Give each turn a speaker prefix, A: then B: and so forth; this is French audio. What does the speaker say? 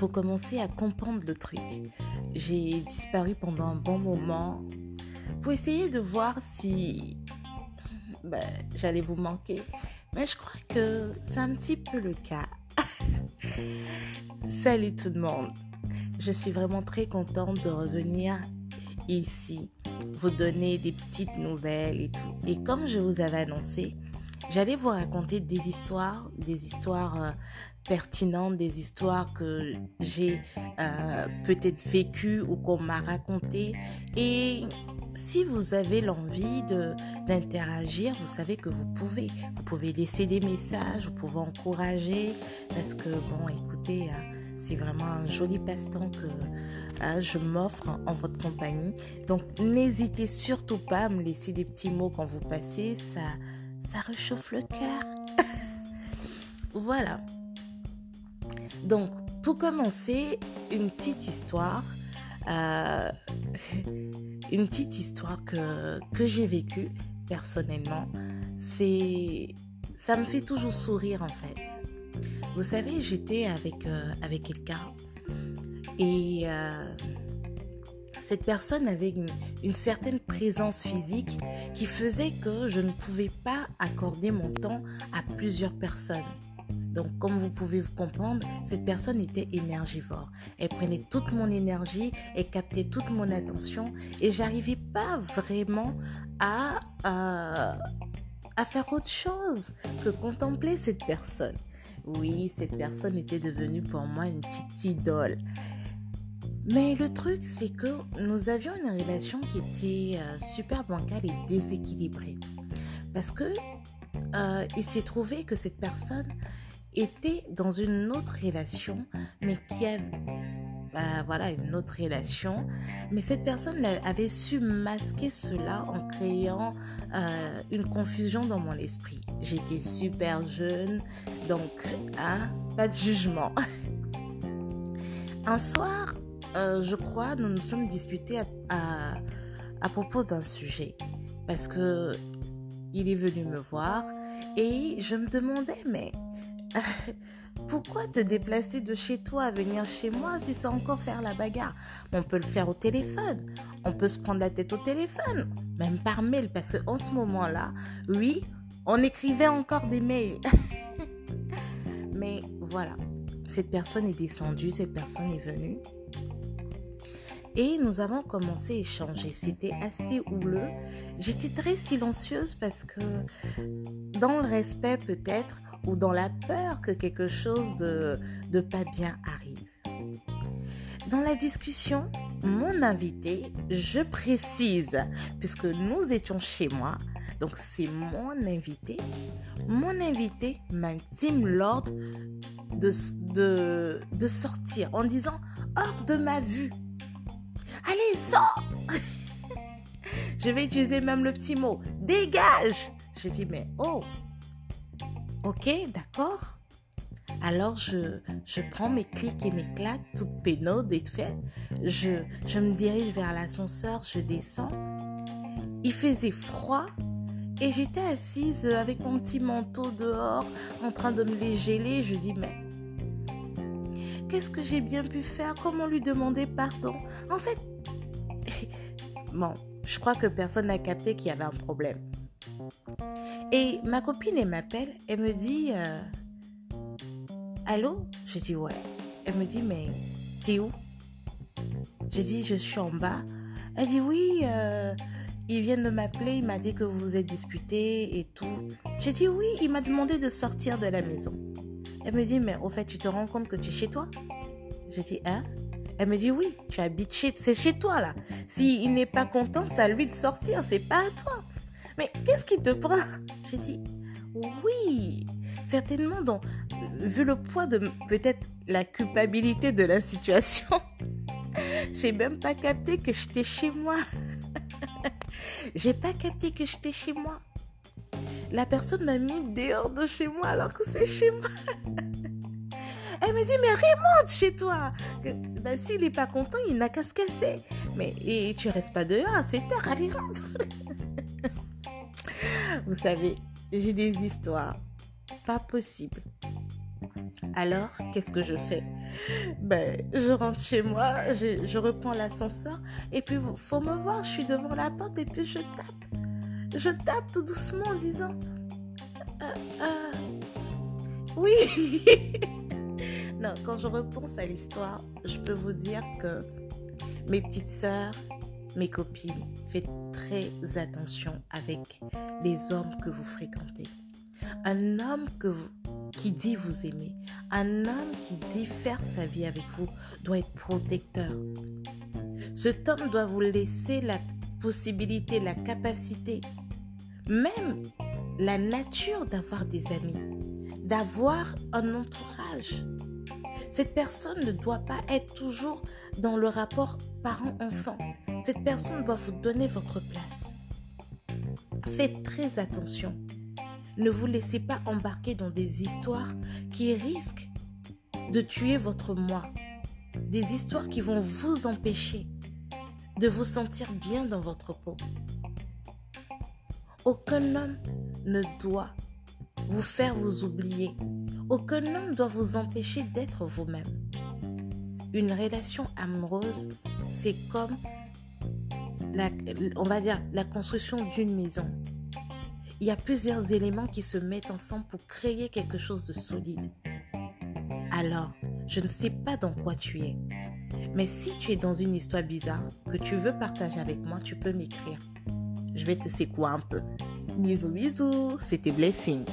A: vous commencez à comprendre le truc. J'ai disparu pendant un bon moment pour essayer de voir si ben, j'allais vous manquer. Mais je crois que c'est un petit peu le cas. Salut tout le monde. Je suis vraiment très contente de revenir ici, vous donner des petites nouvelles et tout. Et comme je vous avais annoncé, j'allais vous raconter des histoires, des histoires euh, pertinentes, des histoires que j'ai euh, peut-être vécues ou qu'on m'a racontées. Et si vous avez l'envie d'interagir, vous savez que vous pouvez. Vous pouvez laisser des messages, vous pouvez encourager, parce que, bon, écoutez, hein, c'est vraiment un joli passe-temps que hein, je m'offre en votre compagnie. Donc, n'hésitez surtout pas à me laisser des petits mots quand vous passez, ça, ça réchauffe le cœur. voilà. Donc, pour commencer, une petite histoire. Euh, une petite histoire que, que j'ai vécue personnellement. C'est, ça me fait toujours sourire en fait. Vous savez, j'étais avec, euh, avec quelqu'un et euh, cette personne avait une, une, certaine présence physique qui faisait que je ne pouvais pas accorder mon temps à plusieurs personnes. Donc, comme vous pouvez vous comprendre, cette personne était énergivore. Elle prenait toute mon énergie, elle captait toute mon attention et j'arrivais pas vraiment à, à, à faire autre chose que contempler cette personne. Oui, cette personne était devenue pour moi une petite idole. Mais le truc, c'est que nous avions une relation qui était euh, super bancale et déséquilibrée. Parce que euh, il s'est trouvé que cette personne était dans une autre relation, mais qui avait bah, voilà une autre relation, mais cette personne avait su masquer cela en créant euh, une confusion dans mon esprit. J'étais super jeune, donc hein, pas de jugement. Un soir, euh, je crois, nous nous sommes disputés à, à, à propos d'un sujet, parce que il est venu me voir et je me demandais, mais pourquoi te déplacer de chez toi à venir chez moi si c'est encore faire la bagarre? On peut le faire au téléphone. On peut se prendre la tête au téléphone, même par mail, parce qu'en ce moment-là, oui, on écrivait encore des mails. Mais voilà, cette personne est descendue, cette personne est venue. Et nous avons commencé à échanger. C'était assez houleux. J'étais très silencieuse parce que, dans le respect peut-être, ou dans la peur que quelque chose de, pas bien arrive. Dans la discussion, mon invité, je précise, puisque nous étions chez moi, donc c'est mon invité, mon invité m'intime l'ordre de, de, de sortir en disant hors de ma vue. Allez, sors Je vais utiliser même le petit mot dégage. Je dis mais oh, Ok, d'accord. Alors je, je prends mes clics et mes claques, toutes pénaudes et fait. Je, je me dirige vers l'ascenseur, je descends. Il faisait froid et j'étais assise avec mon petit manteau dehors en train de me les geler. Je dis mais qu'est-ce que j'ai bien pu faire? Comment lui demander pardon? En fait, bon, je crois que personne n'a capté qu'il y avait un problème. Et ma copine, elle m'appelle, elle me dit euh, Allô? Je dis Ouais. Elle me dit Mais t'es où? Je dis Je suis en bas. Elle dit Oui, euh, il vient de m'appeler, il m'a dit que vous vous êtes disputé et tout. J'ai dit Oui, il m'a demandé de sortir de la maison. Elle me dit Mais au fait, tu te rends compte que tu es chez toi? Je dis Hein? Elle me dit oui, tu habites chez, c'est chez toi là. S'il il n'est pas content, c'est à lui de sortir, c'est pas à toi. Mais qu'est-ce qui te prend? J'ai dit, oui, certainement, donc, vu le poids de peut-être la culpabilité de la situation, j'ai même pas capté que j'étais chez moi. j'ai pas capté que j'étais chez moi. La personne m'a mis dehors de chez moi alors que c'est chez moi. Elle me dit, mais remonte chez toi. Ben, S'il n'est pas content, il n'a qu'à se casser. Mais et tu restes pas dehors 7 heures, allez, rentre. Vous savez, j'ai des histoires pas possibles. Alors, qu'est-ce que je fais? Ben, je rentre chez moi, je, je reprends l'ascenseur et puis faut me voir, je suis devant la porte et puis je tape. Je tape tout doucement en disant euh, euh, Oui Non, quand je repense à l'histoire, je peux vous dire que mes petites sœurs, mes copines, faites très attention avec les hommes que vous fréquentez. Un homme qui dit vous aimer, un homme qui dit faire sa vie avec vous doit être protecteur. Cet homme doit vous laisser la possibilité, la capacité, même la nature d'avoir des amis, d'avoir un entourage. Cette personne ne doit pas être toujours dans le rapport parent-enfant. Cette personne doit vous donner votre place. Faites très attention. Ne vous laissez pas embarquer dans des histoires qui risquent de tuer votre moi. Des histoires qui vont vous empêcher de vous sentir bien dans votre peau. Aucun homme ne doit vous faire vous oublier. Aucun homme doit vous empêcher d'être vous-même. Une relation amoureuse, c'est comme, la, on va dire, la construction d'une maison. Il y a plusieurs éléments qui se mettent ensemble pour créer quelque chose de solide. Alors, je ne sais pas dans quoi tu es. Mais si tu es dans une histoire bizarre que tu veux partager avec moi, tu peux m'écrire. Je vais te secouer un peu. Bisous, bisous. C'était Blessing.